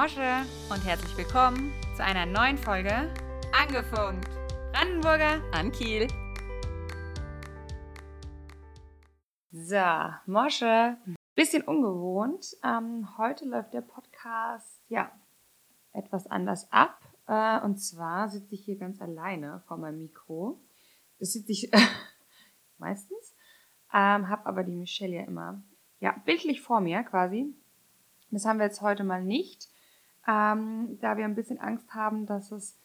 Mosche und herzlich willkommen zu einer neuen Folge Angefunkt. Brandenburger an Kiel. So, Mosche, bisschen ungewohnt. Ähm, heute läuft der Podcast ja etwas anders ab. Äh, und zwar sitze ich hier ganz alleine vor meinem Mikro. Das sitze ich meistens, ähm, habe aber die Michelle ja immer ja bildlich vor mir quasi. Das haben wir jetzt heute mal nicht ähm, da wir ein bisschen Angst haben, dass es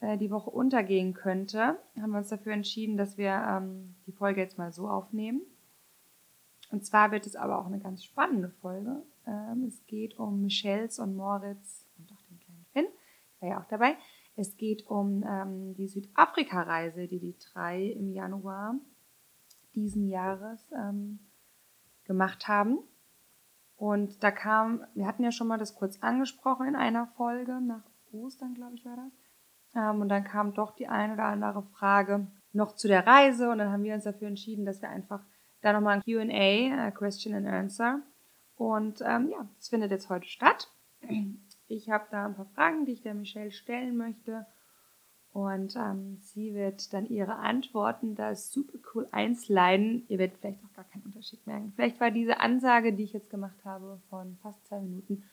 äh, die Woche untergehen könnte, haben wir uns dafür entschieden, dass wir ähm, die Folge jetzt mal so aufnehmen. Und zwar wird es aber auch eine ganz spannende Folge. Ähm, es geht um Michels und Moritz und auch den kleinen Finn, war ja auch dabei. Es geht um ähm, die Südafrika-Reise, die die drei im Januar diesen Jahres ähm, gemacht haben. Und da kam, wir hatten ja schon mal das kurz angesprochen in einer Folge, nach Ostern, glaube ich, war das. Ähm, und dann kam doch die eine oder andere Frage noch zu der Reise und dann haben wir uns dafür entschieden, dass wir einfach da nochmal ein QA, äh, Question and Answer. Und ähm, ja, das findet jetzt heute statt. Ich habe da ein paar Fragen, die ich der Michelle stellen möchte. Und ähm, sie wird dann ihre Antworten da super cool einsliden. Ihr werdet vielleicht auch gar keinen Unterschied merken. Vielleicht war diese Ansage, die ich jetzt gemacht habe, von fast zwei Minuten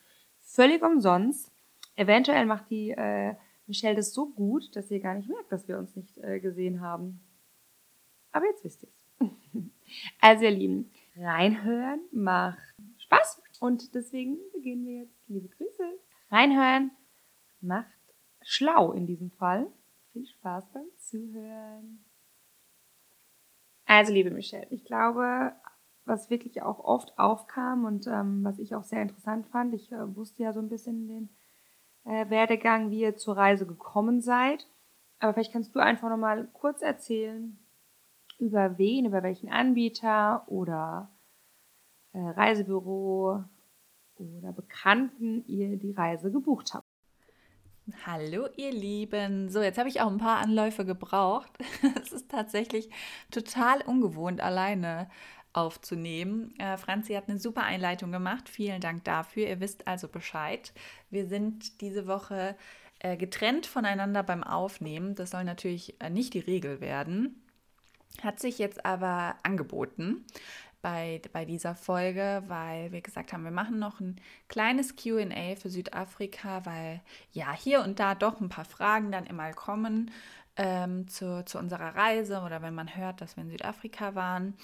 völlig umsonst. Eventuell macht die äh, Michelle das so gut, dass ihr gar nicht merkt, dass wir uns nicht äh, gesehen haben. Aber jetzt wisst ihr es. also ihr Lieben, reinhören macht Spaß. Und deswegen beginnen wir jetzt. Liebe Grüße. Reinhören macht schlau in diesem Fall. Viel Spaß beim Zuhören. Also, liebe Michelle, ich glaube, was wirklich auch oft aufkam und ähm, was ich auch sehr interessant fand, ich äh, wusste ja so ein bisschen den äh, Werdegang, wie ihr zur Reise gekommen seid. Aber vielleicht kannst du einfach nochmal kurz erzählen, über wen, über welchen Anbieter oder äh, Reisebüro oder Bekannten ihr die Reise gebucht habt. Hallo ihr Lieben. So, jetzt habe ich auch ein paar Anläufe gebraucht. Es ist tatsächlich total ungewohnt, alleine aufzunehmen. Äh, Franzi hat eine super Einleitung gemacht. Vielen Dank dafür. Ihr wisst also Bescheid. Wir sind diese Woche äh, getrennt voneinander beim Aufnehmen. Das soll natürlich äh, nicht die Regel werden. Hat sich jetzt aber angeboten bei, bei dieser Folge, weil wir gesagt haben, wir machen noch ein kleines QA für Südafrika, weil ja hier und da doch ein paar Fragen dann immer kommen ähm, zu, zu unserer Reise oder wenn man hört, dass wir in Südafrika waren.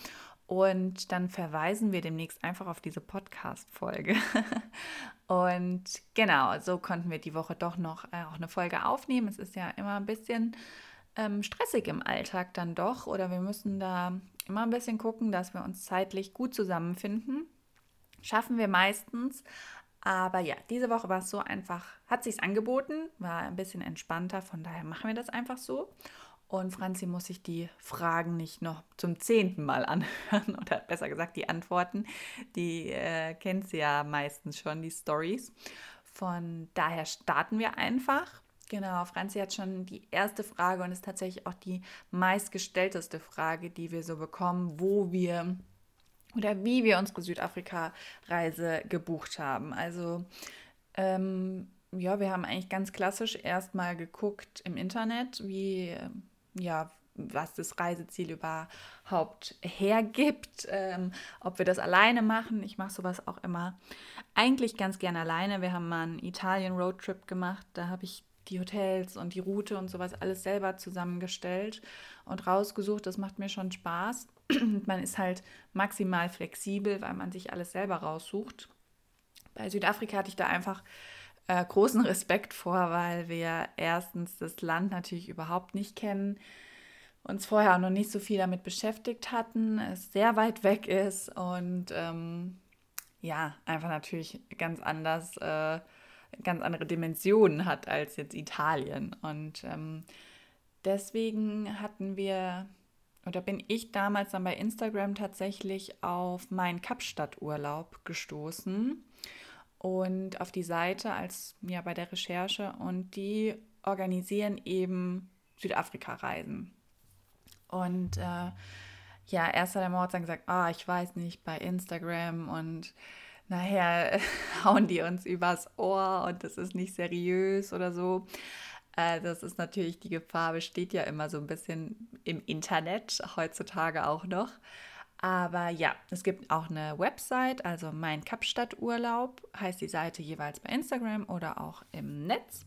Und dann verweisen wir demnächst einfach auf diese Podcast-Folge. und genau, so konnten wir die Woche doch noch äh, auch eine Folge aufnehmen. Es ist ja immer ein bisschen ähm, stressig im Alltag dann doch oder wir müssen da immer ein bisschen gucken, dass wir uns zeitlich gut zusammenfinden. Schaffen wir meistens. Aber ja, diese Woche war es so einfach, hat sich angeboten, war ein bisschen entspannter, von daher machen wir das einfach so. Und Franzi muss sich die Fragen nicht noch zum zehnten Mal anhören oder besser gesagt die Antworten. Die äh, kennt sie ja meistens schon, die Stories. Von daher starten wir einfach. Genau, Franzi hat schon die erste Frage und ist tatsächlich auch die meistgestellteste Frage, die wir so bekommen, wo wir oder wie wir unsere Südafrika-Reise gebucht haben. Also ähm, ja, wir haben eigentlich ganz klassisch erstmal geguckt im Internet, wie ja, was das Reiseziel überhaupt hergibt, ähm, ob wir das alleine machen. Ich mache sowas auch immer eigentlich ganz gerne alleine. Wir haben mal einen Italien-Roadtrip gemacht. Da habe ich die Hotels und die Route und sowas alles selber zusammengestellt und rausgesucht. Das macht mir schon Spaß. man ist halt maximal flexibel, weil man sich alles selber raussucht. Bei Südafrika hatte ich da einfach äh, großen Respekt vor, weil wir erstens das Land natürlich überhaupt nicht kennen, uns vorher auch noch nicht so viel damit beschäftigt hatten, es sehr weit weg ist und ähm, ja, einfach natürlich ganz anders. Äh, ganz andere Dimensionen hat als jetzt Italien. Und ähm, deswegen hatten wir, oder bin ich damals dann bei Instagram tatsächlich auf meinen Kapstadt-Urlaub gestoßen und auf die Seite als ja bei der Recherche und die organisieren eben Südafrika-Reisen. Und äh, ja, erst hat der Mord dann gesagt, ah, ich weiß nicht, bei Instagram und nachher hauen die uns übers Ohr und das ist nicht seriös oder so. Äh, das ist natürlich, die Gefahr besteht ja immer so ein bisschen im Internet, heutzutage auch noch. Aber ja, es gibt auch eine Website, also mein Kapstadt Urlaub heißt die Seite jeweils bei Instagram oder auch im Netz.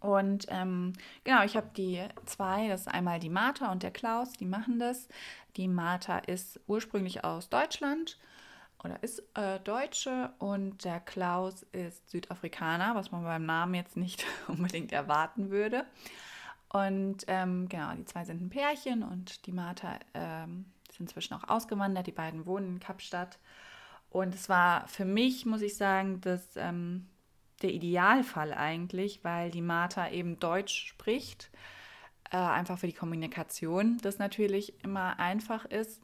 Und ähm, genau, ich habe die zwei, das ist einmal die Martha und der Klaus, die machen das. Die Martha ist ursprünglich aus Deutschland oder ist äh, Deutsche und der Klaus ist Südafrikaner, was man beim Namen jetzt nicht unbedingt erwarten würde. Und ähm, genau, die zwei sind ein Pärchen und die Martha ähm, ist inzwischen auch ausgewandert. Die beiden wohnen in Kapstadt. Und es war für mich, muss ich sagen, das, ähm, der Idealfall eigentlich, weil die Martha eben Deutsch spricht. Äh, einfach für die Kommunikation, das natürlich immer einfach ist.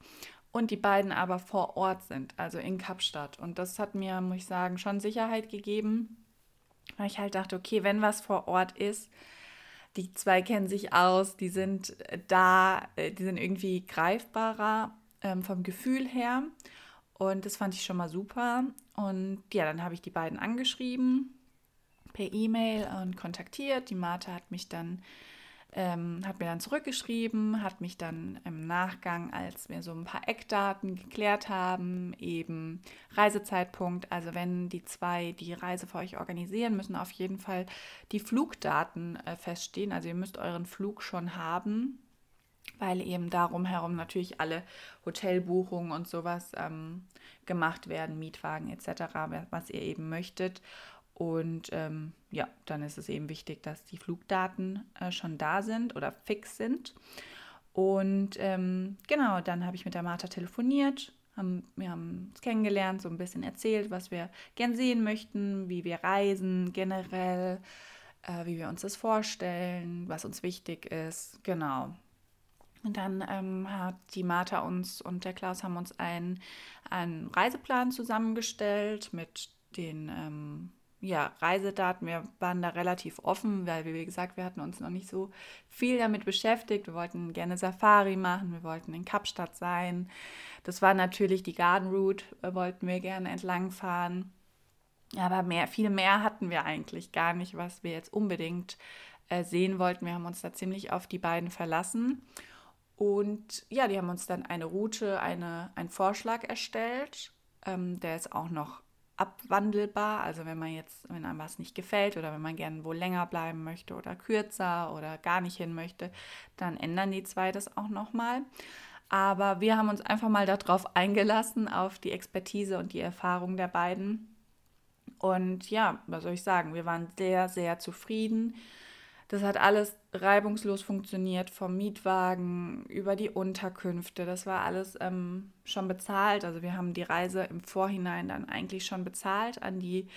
Und die beiden aber vor Ort sind, also in Kapstadt. Und das hat mir, muss ich sagen, schon Sicherheit gegeben, weil ich halt dachte, okay, wenn was vor Ort ist, die zwei kennen sich aus, die sind da, äh, die sind irgendwie greifbarer ähm, vom Gefühl her. Und das fand ich schon mal super. Und ja, dann habe ich die beiden angeschrieben per E-Mail und kontaktiert. Die Martha hat mich dann ähm, hat mir dann zurückgeschrieben, hat mich dann im Nachgang, als wir so ein paar Eckdaten geklärt haben, eben Reisezeitpunkt, also wenn die zwei die Reise für euch organisieren, müssen auf jeden Fall die Flugdaten äh, feststehen. Also ihr müsst euren Flug schon haben, weil eben darum herum natürlich alle Hotelbuchungen und sowas ähm, gemacht werden, Mietwagen etc., was ihr eben möchtet. Und ähm, ja, dann ist es eben wichtig, dass die Flugdaten äh, schon da sind oder fix sind. Und ähm, genau, dann habe ich mit der Martha telefoniert. Haben, wir haben uns kennengelernt, so ein bisschen erzählt, was wir gern sehen möchten, wie wir reisen generell, äh, wie wir uns das vorstellen, was uns wichtig ist. Genau. Und dann ähm, hat die Martha uns und der Klaus haben uns einen, einen Reiseplan zusammengestellt mit den ähm, ja, Reisedaten. Wir waren da relativ offen, weil, wie gesagt, wir hatten uns noch nicht so viel damit beschäftigt. Wir wollten gerne Safari machen, wir wollten in Kapstadt sein. Das war natürlich die Garden Route, äh, wollten wir gerne entlangfahren. Aber mehr, viel mehr hatten wir eigentlich gar nicht, was wir jetzt unbedingt äh, sehen wollten. Wir haben uns da ziemlich auf die beiden verlassen. Und ja, die haben uns dann eine Route, eine, einen Vorschlag erstellt. Ähm, der ist auch noch abwandelbar. Also wenn man jetzt, wenn einem was nicht gefällt oder wenn man gerne wo länger bleiben möchte oder kürzer oder gar nicht hin möchte, dann ändern die zwei das auch nochmal. Aber wir haben uns einfach mal darauf eingelassen, auf die Expertise und die Erfahrung der beiden. Und ja, was soll ich sagen, wir waren sehr, sehr zufrieden. Das hat alles reibungslos funktioniert, vom Mietwagen über die Unterkünfte. Das war alles ähm, schon bezahlt. Also wir haben die Reise im Vorhinein dann eigentlich schon bezahlt an die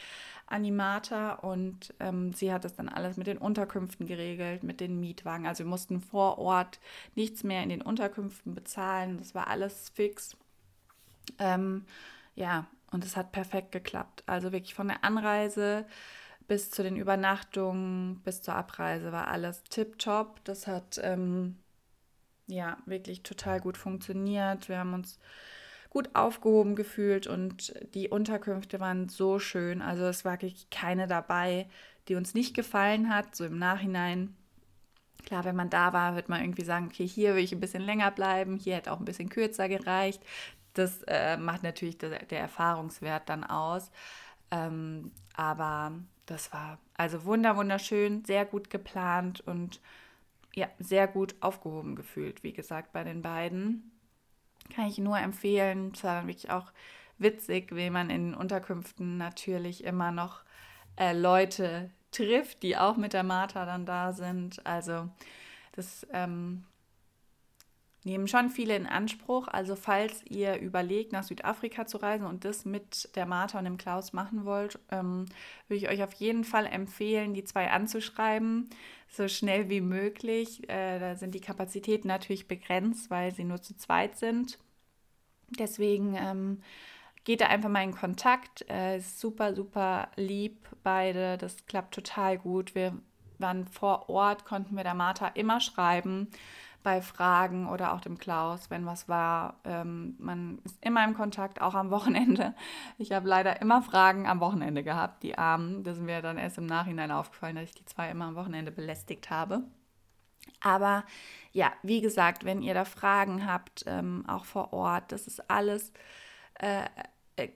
Animata und ähm, sie hat das dann alles mit den Unterkünften geregelt, mit den Mietwagen. Also wir mussten vor Ort nichts mehr in den Unterkünften bezahlen. Das war alles fix. Ähm, ja, und es hat perfekt geklappt. Also wirklich von der Anreise bis zu den Übernachtungen, bis zur Abreise war alles tipptopp. Das hat ähm, ja wirklich total gut funktioniert. Wir haben uns gut aufgehoben gefühlt und die Unterkünfte waren so schön. Also es war wirklich keine dabei, die uns nicht gefallen hat, so im Nachhinein. Klar, wenn man da war, wird man irgendwie sagen, okay, hier will ich ein bisschen länger bleiben, hier hätte auch ein bisschen kürzer gereicht. Das äh, macht natürlich der, der, Erfahrungswert dann aus. Ähm, aber das war also wunder wunderschön, sehr gut geplant und ja, sehr gut aufgehoben gefühlt, wie gesagt, bei den beiden. Kann ich nur empfehlen. Es war dann wirklich auch witzig, wie man in Unterkünften natürlich immer noch äh, Leute trifft, die auch mit der Martha dann da sind. Also das ähm, nehmen schon viele in Anspruch. Also falls ihr überlegt, nach Südafrika zu reisen und das mit der Martha und dem Klaus machen wollt, ähm, würde ich euch auf jeden Fall empfehlen, die zwei anzuschreiben, so schnell wie möglich. Äh, da sind die Kapazitäten natürlich begrenzt, weil sie nur zu zweit sind. Deswegen ähm, geht da einfach mal in Kontakt. Äh, super, super lieb beide. Das klappt total gut. Wir waren vor Ort, konnten wir der Martha immer schreiben bei Fragen oder auch dem Klaus, wenn was war. Ähm, man ist immer im Kontakt, auch am Wochenende. Ich habe leider immer Fragen am Wochenende gehabt, die Armen. Das ist mir dann erst im Nachhinein aufgefallen, dass ich die zwei immer am Wochenende belästigt habe. Aber ja, wie gesagt, wenn ihr da Fragen habt, ähm, auch vor Ort, das ist alles äh,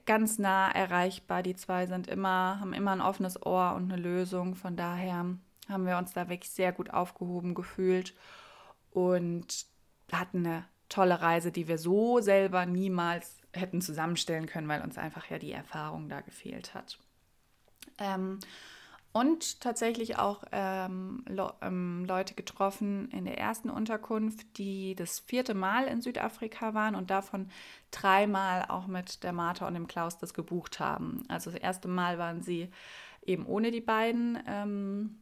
ganz nah erreichbar. Die zwei sind immer, haben immer ein offenes Ohr und eine Lösung. Von daher haben wir uns da wirklich sehr gut aufgehoben gefühlt und hatten eine tolle Reise, die wir so selber niemals hätten zusammenstellen können, weil uns einfach ja die Erfahrung da gefehlt hat. Ähm, und tatsächlich auch ähm, Le ähm, Leute getroffen in der ersten Unterkunft, die das vierte Mal in Südafrika waren und davon dreimal auch mit der Martha und dem Klaus das gebucht haben. Also das erste Mal waren sie eben ohne die beiden ähm,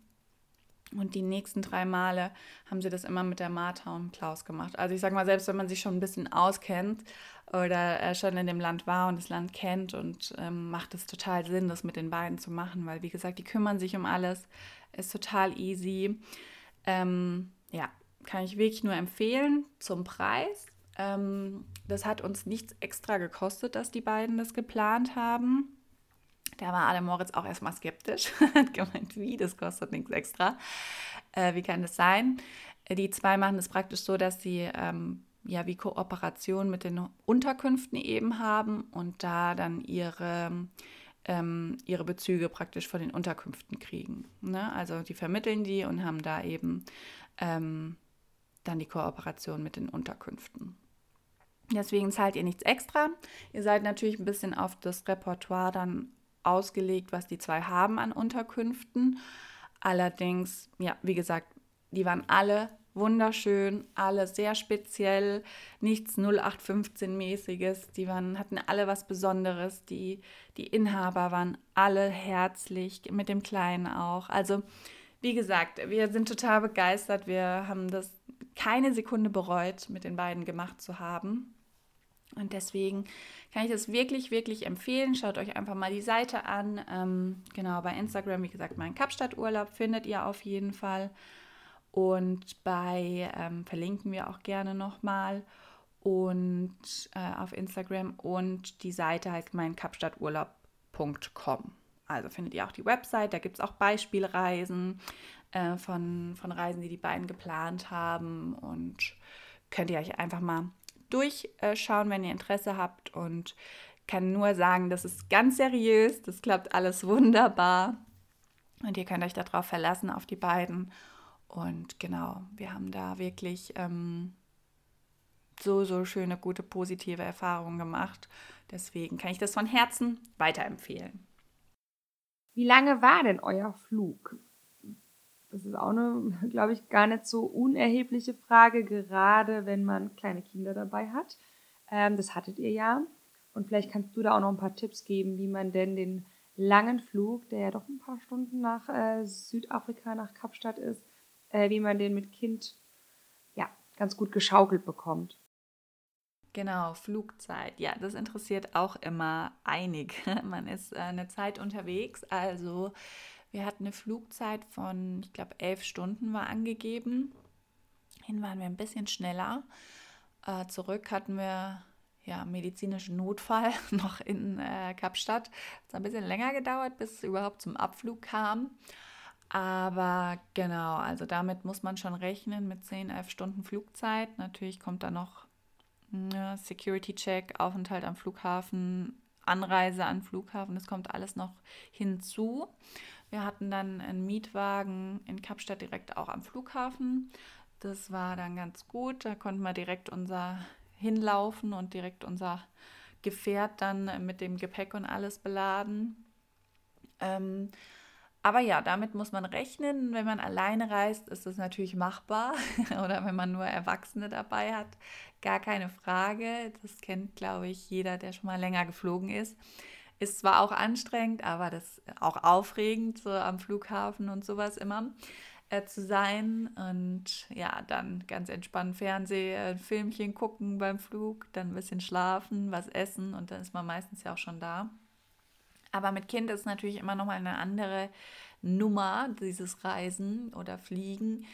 und die nächsten drei Male haben sie das immer mit der Martha und Klaus gemacht. Also ich sage mal, selbst wenn man sich schon ein bisschen auskennt oder äh, schon in dem Land war und das Land kennt und ähm, macht es total Sinn, das mit den beiden zu machen, weil wie gesagt, die kümmern sich um alles, ist total easy. Ähm, ja, kann ich wirklich nur empfehlen zum Preis. Ähm, das hat uns nichts extra gekostet, dass die beiden das geplant haben. Da war Adam Moritz auch erstmal skeptisch, hat gemeint, wie, das kostet nichts extra. Äh, wie kann das sein? Die zwei machen es praktisch so, dass sie ähm, ja wie Kooperation mit den Unterkünften eben haben und da dann ihre, ähm, ihre Bezüge praktisch von den Unterkünften kriegen. Ne? Also die vermitteln die und haben da eben ähm, dann die Kooperation mit den Unterkünften. Deswegen zahlt ihr nichts extra. Ihr seid natürlich ein bisschen auf das Repertoire dann ausgelegt, was die zwei haben an Unterkünften. Allerdings, ja, wie gesagt, die waren alle wunderschön, alle sehr speziell, nichts 0815-mäßiges. Die waren, hatten alle was Besonderes. Die, die Inhaber waren alle herzlich, mit dem Kleinen auch. Also, wie gesagt, wir sind total begeistert. Wir haben das keine Sekunde bereut, mit den beiden gemacht zu haben. Und deswegen kann ich das wirklich, wirklich empfehlen. Schaut euch einfach mal die Seite an. Ähm, genau, bei Instagram, wie gesagt, mein Kapstadt-Urlaub findet ihr auf jeden Fall. Und bei, ähm, verlinken wir auch gerne nochmal. Und äh, auf Instagram und die Seite heißt meinkapstadturlaub.com. Also findet ihr auch die Website, da gibt es auch Beispielreisen äh, von, von Reisen, die die beiden geplant haben. Und könnt ihr euch einfach mal durchschauen, wenn ihr Interesse habt. Und kann nur sagen, das ist ganz seriös, das klappt alles wunderbar. Und ihr könnt euch darauf verlassen, auf die beiden. Und genau, wir haben da wirklich ähm, so, so schöne, gute, positive Erfahrungen gemacht. Deswegen kann ich das von Herzen weiterempfehlen. Wie lange war denn euer Flug? Das ist auch eine, glaube ich, gar nicht so unerhebliche Frage, gerade wenn man kleine Kinder dabei hat. Ähm, das hattet ihr ja. Und vielleicht kannst du da auch noch ein paar Tipps geben, wie man denn den langen Flug, der ja doch ein paar Stunden nach äh, Südafrika, nach Kapstadt ist, äh, wie man den mit Kind ja ganz gut geschaukelt bekommt. Genau, Flugzeit. Ja, das interessiert auch immer einige. Man ist äh, eine Zeit unterwegs, also wir hatten eine Flugzeit von, ich glaube, elf Stunden war angegeben. Hin waren wir ein bisschen schneller. Äh, zurück hatten wir ja, medizinischen Notfall noch in äh, Kapstadt. Es hat ein bisschen länger gedauert, bis es überhaupt zum Abflug kam. Aber genau, also damit muss man schon rechnen mit 10, 11 Stunden Flugzeit. Natürlich kommt da noch ne, Security-Check, Aufenthalt am Flughafen, Anreise an Flughafen. Das kommt alles noch hinzu. Wir hatten dann einen Mietwagen in Kapstadt direkt auch am Flughafen. Das war dann ganz gut. Da konnten wir direkt unser hinlaufen und direkt unser Gefährt dann mit dem Gepäck und alles beladen. Ähm, aber ja, damit muss man rechnen. Wenn man alleine reist, ist das natürlich machbar. Oder wenn man nur Erwachsene dabei hat, gar keine Frage. Das kennt, glaube ich, jeder, der schon mal länger geflogen ist. Ist zwar auch anstrengend, aber das auch aufregend, so am Flughafen und sowas immer äh, zu sein. Und ja, dann ganz entspannt Fernsehen, ein Filmchen gucken beim Flug, dann ein bisschen schlafen, was essen und dann ist man meistens ja auch schon da. Aber mit Kind ist natürlich immer noch mal eine andere Nummer, dieses Reisen oder Fliegen.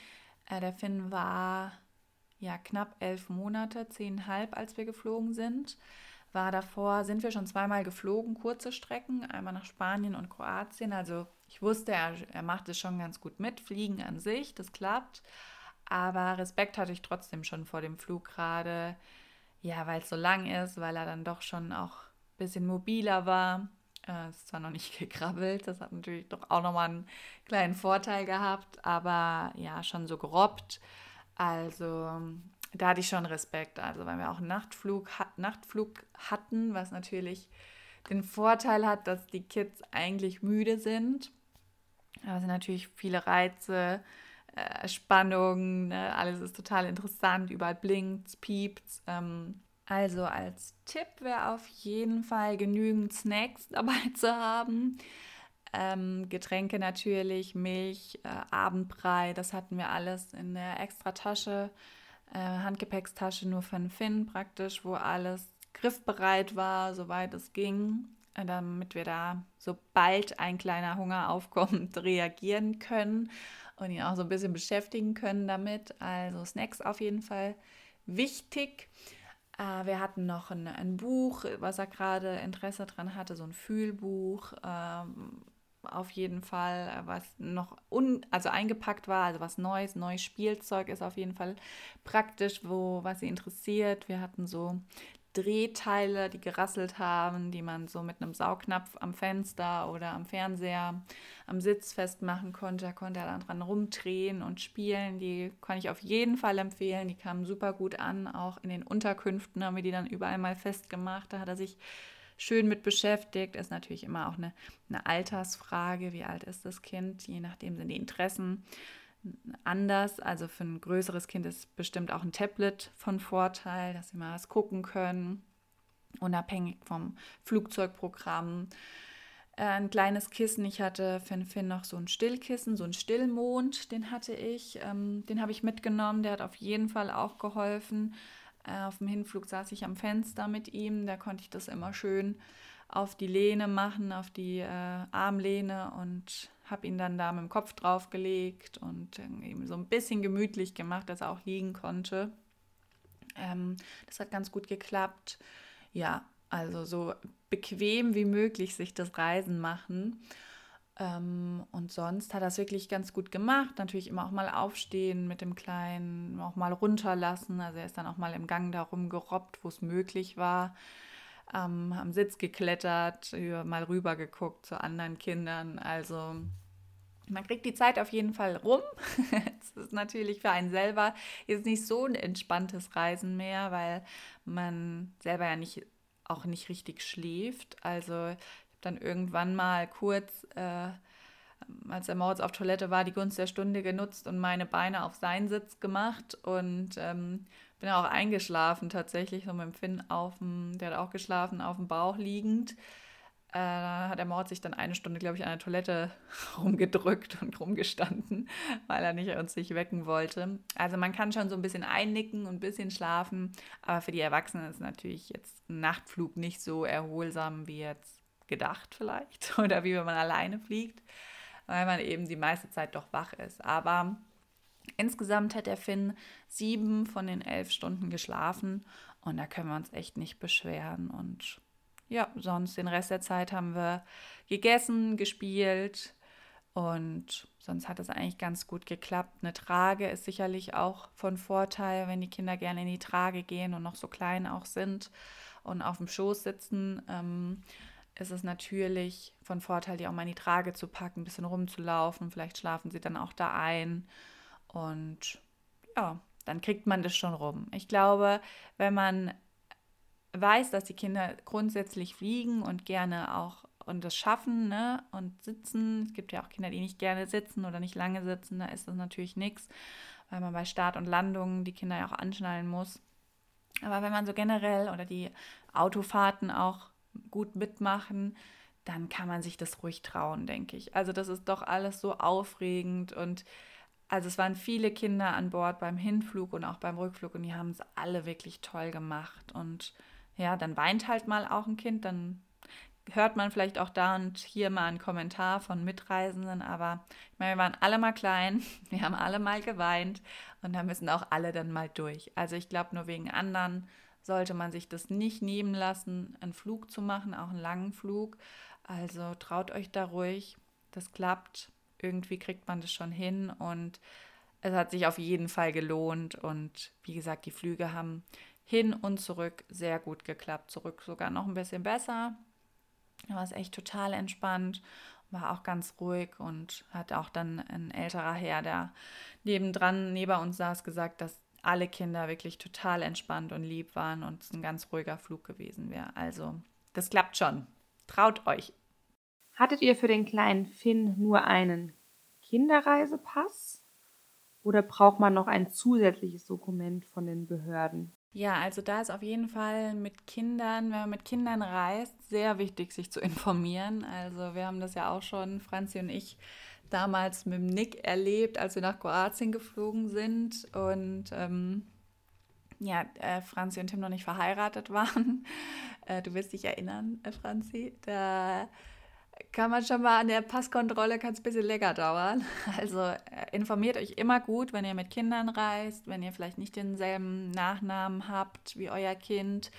Äh, der Finn war ja knapp elf Monate, zehnhalb, als wir geflogen sind. War davor, sind wir schon zweimal geflogen, kurze Strecken, einmal nach Spanien und Kroatien. Also ich wusste, er, er macht es schon ganz gut mit, Fliegen an sich, das klappt. Aber Respekt hatte ich trotzdem schon vor dem Flug gerade, ja, weil es so lang ist, weil er dann doch schon auch ein bisschen mobiler war. Äh, ist zwar noch nicht gekrabbelt, das hat natürlich doch auch nochmal einen kleinen Vorteil gehabt, aber ja, schon so gerobbt. Also da hatte ich schon Respekt. Also weil wir auch einen Nachtflug, Nachtflug hatten, was natürlich den Vorteil hat, dass die Kids eigentlich müde sind. Aber es sind natürlich viele Reize, äh, Spannung, ne? alles ist total interessant, überall blinkt, piept. Ähm, also als Tipp wäre auf jeden Fall genügend Snacks dabei zu haben. Ähm, Getränke natürlich, Milch, äh, Abendbrei, das hatten wir alles in der Extratasche, äh, Handgepäckstasche nur den Finn praktisch, wo alles griffbereit war, soweit es ging, äh, damit wir da, sobald ein kleiner Hunger aufkommt, reagieren können und ihn auch so ein bisschen beschäftigen können damit. Also Snacks auf jeden Fall wichtig. Äh, wir hatten noch ein, ein, Buch, was er gerade Interesse dran hatte, so ein Fühlbuch. Ähm, auf jeden Fall, äh, was noch un, also eingepackt war, also was Neues, neues Spielzeug ist auf jeden Fall praktisch, wo was sie interessiert. Wir hatten so Drehteile, die gerasselt haben, die man so mit einem Saugnapf am Fenster oder am Fernseher am Sitz festmachen konnte. Da konnte er dann dran rumdrehen und spielen. Die kann ich auf jeden Fall empfehlen. Die kamen super gut an. Auch in den Unterkünften haben wir die dann überall mal festgemacht. Da hat er sich schön mit beschäftigt. Ist natürlich immer auch eine, eine Altersfrage. Wie alt ist das Kind? Je nachdem sind die Interessen anders. Also für ein größeres Kind ist bestimmt auch ein Tablet von Vorteil, dass sie mal was gucken können, unabhängig vom Flugzeugprogramm. Äh, ein kleines Kissen. Ich hatte für den Finn noch so ein Stillkissen, so ein Stillmond, den hatte ich. Ähm, den habe ich mitgenommen. Der hat auf jeden Fall auch geholfen. Äh, auf dem Hinflug saß ich am Fenster mit ihm. Da konnte ich das immer schön auf die Lehne machen, auf die äh, Armlehne und habe ihn dann da mit dem Kopf draufgelegt und eben so ein bisschen gemütlich gemacht, dass er auch liegen konnte. Ähm, das hat ganz gut geklappt. Ja, also so bequem wie möglich sich das Reisen machen. Ähm, und sonst hat er es wirklich ganz gut gemacht. Natürlich immer auch mal aufstehen mit dem Kleinen, auch mal runterlassen. Also er ist dann auch mal im Gang darum gerobbt, wo es möglich war ähm, am Sitz geklettert, mal rüber geguckt zu anderen Kindern. Also man kriegt die Zeit auf jeden Fall rum. Es ist natürlich für einen selber jetzt nicht so ein entspanntes Reisen mehr, weil man selber ja nicht auch nicht richtig schläft. Also dann irgendwann mal kurz, äh, als der Moritz auf Toilette war, die Gunst der Stunde genutzt und meine Beine auf seinen Sitz gemacht und ähm, bin auch eingeschlafen tatsächlich, so mit dem Finn auf dem, der hat auch geschlafen, auf dem Bauch liegend. Äh, hat der Mord sich dann eine Stunde, glaube ich, an der Toilette rumgedrückt und rumgestanden, weil er nicht uns nicht wecken wollte. Also man kann schon so ein bisschen einnicken und ein bisschen schlafen, aber für die Erwachsenen ist natürlich jetzt ein Nachtflug nicht so erholsam wie jetzt gedacht vielleicht oder wie wenn man alleine fliegt, weil man eben die meiste Zeit doch wach ist. Aber Insgesamt hat der Finn sieben von den elf Stunden geschlafen und da können wir uns echt nicht beschweren. Und ja, sonst den Rest der Zeit haben wir gegessen, gespielt und sonst hat es eigentlich ganz gut geklappt. Eine Trage ist sicherlich auch von Vorteil, wenn die Kinder gerne in die Trage gehen und noch so klein auch sind und auf dem Schoß sitzen. Ähm, ist es natürlich von Vorteil, die auch mal in die Trage zu packen, ein bisschen rumzulaufen. Vielleicht schlafen sie dann auch da ein. Und ja, dann kriegt man das schon rum. Ich glaube, wenn man weiß, dass die Kinder grundsätzlich fliegen und gerne auch und das schaffen ne, und sitzen, es gibt ja auch Kinder, die nicht gerne sitzen oder nicht lange sitzen, da ist das natürlich nichts, weil man bei Start und Landung die Kinder ja auch anschnallen muss. Aber wenn man so generell oder die Autofahrten auch gut mitmachen, dann kann man sich das ruhig trauen, denke ich. Also das ist doch alles so aufregend und also es waren viele Kinder an Bord beim Hinflug und auch beim Rückflug und die haben es alle wirklich toll gemacht. Und ja, dann weint halt mal auch ein Kind, dann hört man vielleicht auch da und hier mal einen Kommentar von Mitreisenden, aber ich meine, wir waren alle mal klein, wir haben alle mal geweint und da müssen auch alle dann mal durch. Also ich glaube, nur wegen anderen sollte man sich das nicht nehmen lassen, einen Flug zu machen, auch einen langen Flug. Also traut euch da ruhig, das klappt, irgendwie kriegt man das schon hin und es hat sich auf jeden Fall gelohnt und wie gesagt, die Flüge haben hin und zurück sehr gut geklappt. Zurück sogar noch ein bisschen besser. Da war es echt total entspannt, war auch ganz ruhig und hat auch dann ein älterer Herr, der nebendran neben uns saß, gesagt, dass alle Kinder wirklich total entspannt und lieb waren und es ein ganz ruhiger Flug gewesen wäre. Also, das klappt schon. Traut euch. Hattet ihr für den kleinen Finn nur einen Kinderreisepass oder braucht man noch ein zusätzliches Dokument von den Behörden? Ja, also da ist auf jeden Fall mit Kindern, wenn man mit Kindern reist, sehr wichtig, sich zu informieren. Also wir haben das ja auch schon, Franzi und ich, damals mit dem Nick erlebt, als wir nach Kroatien geflogen sind und ähm, ja, äh, Franzi und Tim noch nicht verheiratet waren. Äh, du wirst dich erinnern, äh, Franzi. Da kann man schon mal an der Passkontrolle, kann es ein bisschen länger dauern. Also äh, informiert euch immer gut, wenn ihr mit Kindern reist, wenn ihr vielleicht nicht denselben Nachnamen habt wie euer Kind,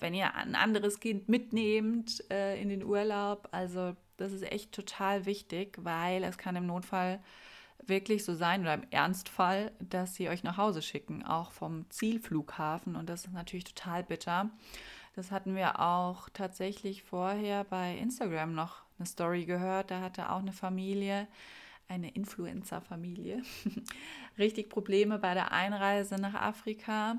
wenn ihr ein anderes Kind mitnehmt äh, in den Urlaub. Also das ist echt total wichtig, weil es kann im Notfall wirklich so sein oder im Ernstfall, dass sie euch nach Hause schicken, auch vom Zielflughafen. Und das ist natürlich total bitter. Das hatten wir auch tatsächlich vorher bei Instagram noch eine Story gehört. Da hatte auch eine Familie, eine Influencer-Familie, richtig Probleme bei der Einreise nach Afrika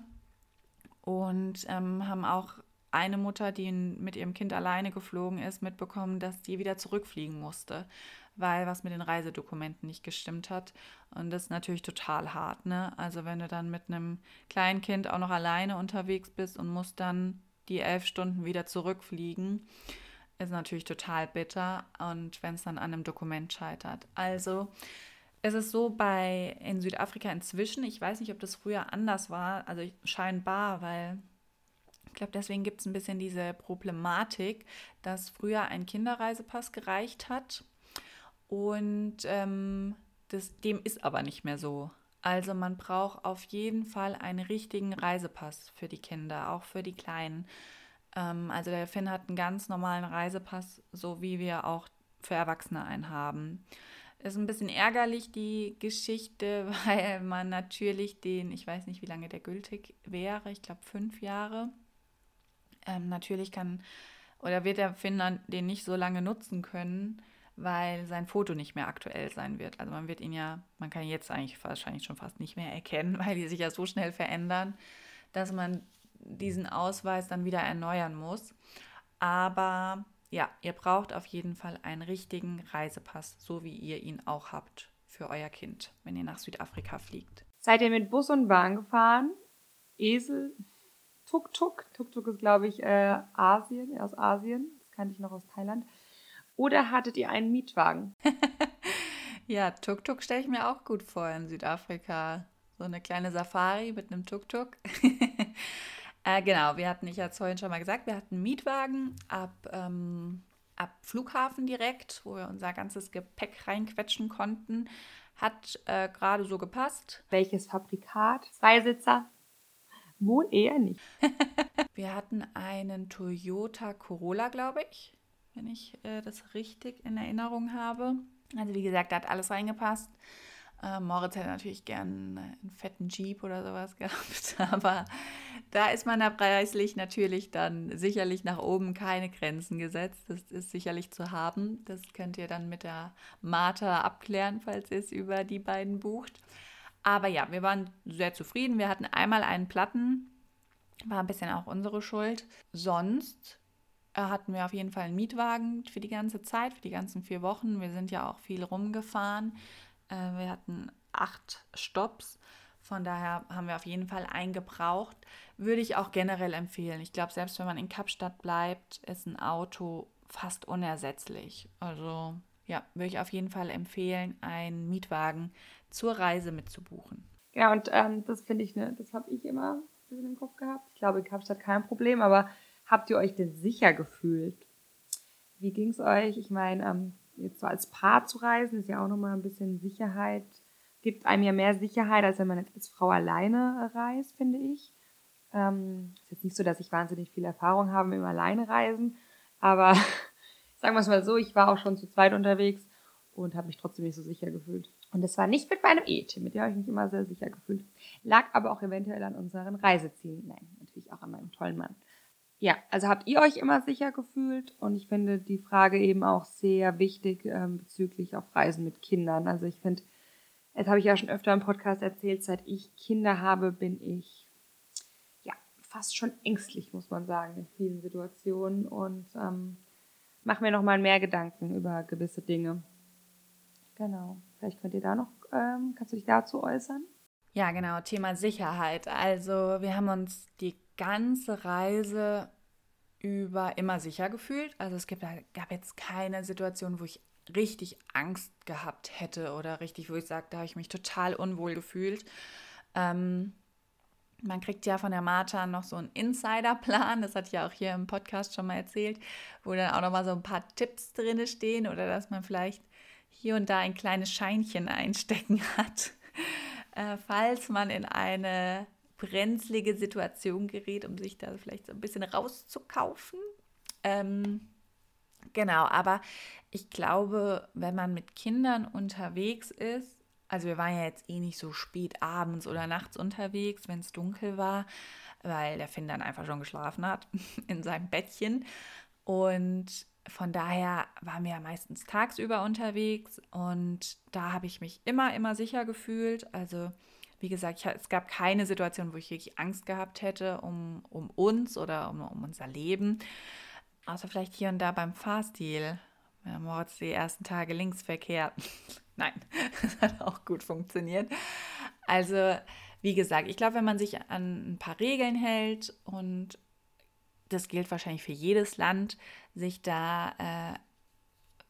und ähm, haben auch eine Mutter, die mit ihrem Kind alleine geflogen ist, mitbekommen, dass die wieder zurückfliegen musste, weil was mit den Reisedokumenten nicht gestimmt hat. Und das ist natürlich total hart, ne? Also wenn du dann mit einem kleinen Kind auch noch alleine unterwegs bist und musst dann die elf Stunden wieder zurückfliegen, ist natürlich total bitter und wenn es dann an einem Dokument scheitert. Also es ist so bei in Südafrika inzwischen, ich weiß nicht, ob das früher anders war, also scheinbar, weil ich glaube, deswegen gibt es ein bisschen diese Problematik, dass früher ein Kinderreisepass gereicht hat und ähm, das, dem ist aber nicht mehr so. Also man braucht auf jeden Fall einen richtigen Reisepass für die Kinder, auch für die Kleinen. Ähm, also der Finn hat einen ganz normalen Reisepass, so wie wir auch für Erwachsene einen haben. Ist ein bisschen ärgerlich, die Geschichte, weil man natürlich den, ich weiß nicht, wie lange der gültig wäre, ich glaube fünf Jahre. Ähm, natürlich kann oder wird der Finn den nicht so lange nutzen können weil sein Foto nicht mehr aktuell sein wird. Also man wird ihn ja, man kann ihn jetzt eigentlich wahrscheinlich schon fast nicht mehr erkennen, weil die sich ja so schnell verändern, dass man diesen Ausweis dann wieder erneuern muss. Aber ja, ihr braucht auf jeden Fall einen richtigen Reisepass, so wie ihr ihn auch habt für euer Kind, wenn ihr nach Südafrika fliegt. Seid ihr mit Bus und Bahn gefahren? Esel, Tuk-Tuk. Tuk-Tuk ist, glaube ich, äh, Asien, aus Asien. Das kannte ich noch aus Thailand. Oder hattet ihr einen Mietwagen? ja, Tuk-Tuk stelle ich mir auch gut vor in Südafrika. So eine kleine Safari mit einem Tuk-Tuk. äh, genau, wir hatten, ich hatte es vorhin schon mal gesagt, wir hatten einen Mietwagen ab, ähm, ab Flughafen direkt, wo wir unser ganzes Gepäck reinquetschen konnten. Hat äh, gerade so gepasst. Welches Fabrikat? Zweisitzer? Wohl eher nicht. wir hatten einen Toyota Corolla, glaube ich wenn ich äh, das richtig in Erinnerung habe. Also wie gesagt, da hat alles reingepasst. Äh, Moritz hätte natürlich gern einen fetten Jeep oder sowas gehabt, aber da ist man da preislich natürlich dann sicherlich nach oben keine Grenzen gesetzt. Das ist sicherlich zu haben. Das könnt ihr dann mit der Martha abklären, falls ihr es über die beiden bucht. Aber ja, wir waren sehr zufrieden. Wir hatten einmal einen Platten, war ein bisschen auch unsere Schuld. Sonst hatten wir auf jeden Fall einen Mietwagen für die ganze Zeit, für die ganzen vier Wochen. Wir sind ja auch viel rumgefahren. Äh, wir hatten acht Stops. Von daher haben wir auf jeden Fall einen gebraucht. Würde ich auch generell empfehlen. Ich glaube, selbst wenn man in Kapstadt bleibt, ist ein Auto fast unersetzlich. Also ja, würde ich auf jeden Fall empfehlen, einen Mietwagen zur Reise mitzubuchen. Ja, und ähm, das finde ich, ne, das habe ich immer in den Kopf gehabt. Ich glaube, in Kapstadt kein Problem, aber Habt ihr euch denn sicher gefühlt? Wie ging es euch? Ich meine, ähm, jetzt so als Paar zu reisen, ist ja auch nochmal ein bisschen Sicherheit, gibt einem ja mehr Sicherheit, als wenn man als Frau alleine reist, finde ich. Ähm, ist jetzt nicht so, dass ich wahnsinnig viel Erfahrung habe mit dem Alleinereisen, aber sagen wir es mal so, ich war auch schon zu zweit unterwegs und habe mich trotzdem nicht so sicher gefühlt. Und das war nicht mit meinem E-Team, mit dem habe ich mich immer sehr sicher gefühlt. Lag aber auch eventuell an unseren Reisezielen. Nein, natürlich auch an meinem tollen Mann. Ja, also habt ihr euch immer sicher gefühlt? Und ich finde die Frage eben auch sehr wichtig ähm, bezüglich auf Reisen mit Kindern. Also ich finde, das habe ich ja schon öfter im Podcast erzählt, seit ich Kinder habe, bin ich ja fast schon ängstlich, muss man sagen, in vielen Situationen und ähm, mache mir nochmal mehr Gedanken über gewisse Dinge. Genau. Vielleicht könnt ihr da noch, ähm, kannst du dich dazu äußern? Ja, genau, Thema Sicherheit. Also wir haben uns die ganze Reise über immer sicher gefühlt. Also es gab jetzt keine Situation, wo ich richtig Angst gehabt hätte oder richtig, wo ich sage, da habe ich mich total unwohl gefühlt. Ähm, man kriegt ja von der Martha noch so einen Insiderplan, das hatte ich ja auch hier im Podcast schon mal erzählt, wo dann auch noch mal so ein paar Tipps drin stehen oder dass man vielleicht hier und da ein kleines Scheinchen einstecken hat, äh, falls man in eine brenzlige Situation gerät, um sich da vielleicht so ein bisschen rauszukaufen. Ähm, genau, aber ich glaube, wenn man mit Kindern unterwegs ist, also wir waren ja jetzt eh nicht so spät abends oder nachts unterwegs, wenn es dunkel war, weil der Finn dann einfach schon geschlafen hat in seinem Bettchen. Und von daher waren wir ja meistens tagsüber unterwegs und da habe ich mich immer, immer sicher gefühlt. Also wie gesagt, ich, es gab keine Situation, wo ich wirklich Angst gehabt hätte um, um uns oder um, um unser Leben. Außer vielleicht hier und da beim Fahrstil. Ja, Moritz die ersten Tage Linksverkehr. Nein, das hat auch gut funktioniert. Also, wie gesagt, ich glaube, wenn man sich an ein paar Regeln hält und das gilt wahrscheinlich für jedes Land, sich da äh,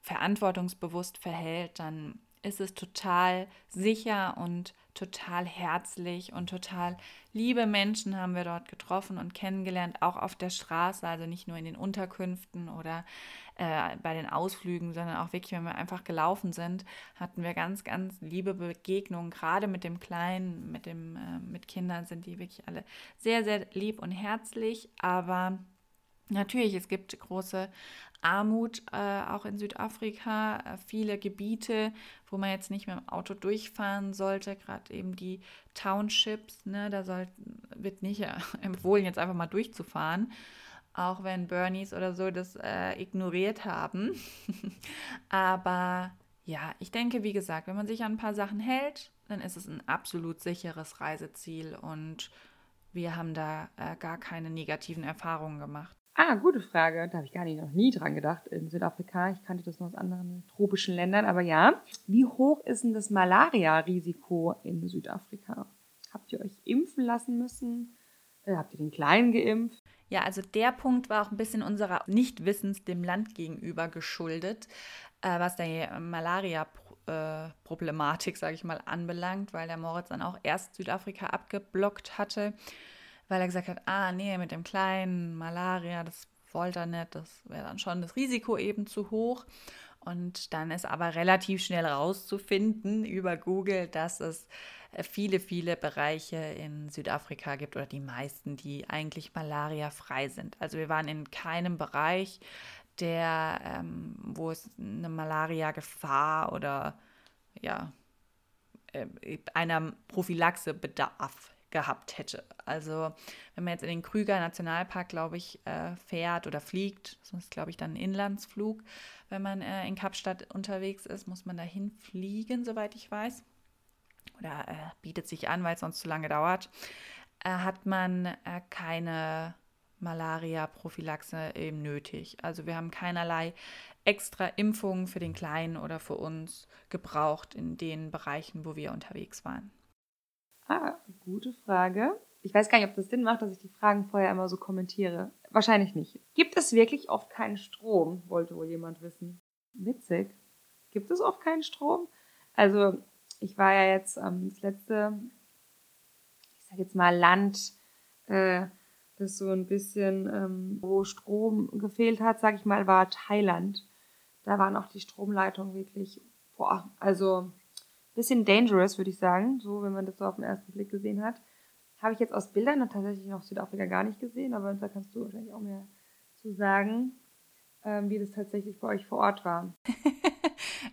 verantwortungsbewusst verhält, dann ist es total sicher und total herzlich und total liebe Menschen haben wir dort getroffen und kennengelernt, auch auf der Straße, also nicht nur in den Unterkünften oder äh, bei den Ausflügen, sondern auch wirklich, wenn wir einfach gelaufen sind, hatten wir ganz, ganz liebe Begegnungen, gerade mit dem Kleinen, mit, dem, äh, mit Kindern sind die wirklich alle sehr, sehr lieb und herzlich, aber Natürlich, es gibt große Armut äh, auch in Südafrika, äh, viele Gebiete, wo man jetzt nicht mit dem Auto durchfahren sollte, gerade eben die Townships, ne, da soll, wird nicht äh, empfohlen, jetzt einfach mal durchzufahren, auch wenn Bernies oder so das äh, ignoriert haben. Aber ja, ich denke, wie gesagt, wenn man sich an ein paar Sachen hält, dann ist es ein absolut sicheres Reiseziel und wir haben da gar keine negativen Erfahrungen gemacht. Ah, gute Frage. Da habe ich gar nicht noch nie dran gedacht in Südafrika. Ich kannte das nur aus anderen tropischen Ländern, aber ja. Wie hoch ist denn das Malaria-Risiko in Südafrika? Habt ihr euch impfen lassen müssen? Äh, habt ihr den Kleinen geimpft? Ja, also der Punkt war auch ein bisschen unserer Nichtwissens dem Land gegenüber geschuldet, äh, was der Malaria-Problematik, sage ich mal, anbelangt, weil der Moritz dann auch erst Südafrika abgeblockt hatte weil er gesagt hat, ah nee, mit dem kleinen Malaria, das wollte er nicht, das wäre dann schon das Risiko eben zu hoch. Und dann ist aber relativ schnell rauszufinden über Google, dass es äh, viele, viele Bereiche in Südafrika gibt oder die meisten, die eigentlich malariafrei sind. Also wir waren in keinem Bereich, der, ähm, wo es eine Malaria-Gefahr oder ja, äh, einer Prophylaxe bedarf gehabt hätte. Also wenn man jetzt in den Krüger Nationalpark, glaube ich, äh, fährt oder fliegt, das ist, glaube ich, dann ein Inlandsflug, wenn man äh, in Kapstadt unterwegs ist, muss man dahin fliegen, soweit ich weiß. Oder äh, bietet sich an, weil es sonst zu lange dauert, äh, hat man keine Malaria-Prophylaxe eben nötig. Also wir haben keinerlei extra Impfungen für den Kleinen oder für uns gebraucht in den Bereichen, wo wir unterwegs waren. Gute Frage. Ich weiß gar nicht, ob das Sinn macht, dass ich die Fragen vorher immer so kommentiere. Wahrscheinlich nicht. Gibt es wirklich oft keinen Strom? Wollte wohl jemand wissen. Witzig. Gibt es oft keinen Strom? Also, ich war ja jetzt ähm, das letzte, ich sag jetzt mal Land, äh, das so ein bisschen, ähm, wo Strom gefehlt hat, sag ich mal, war Thailand. Da waren auch die Stromleitungen wirklich, boah, also bisschen dangerous, würde ich sagen, so wenn man das so auf den ersten Blick gesehen hat. Habe ich jetzt aus Bildern tatsächlich noch Südafrika gar nicht gesehen, aber da kannst du wahrscheinlich auch mehr zu sagen, ähm, wie das tatsächlich bei euch vor Ort war.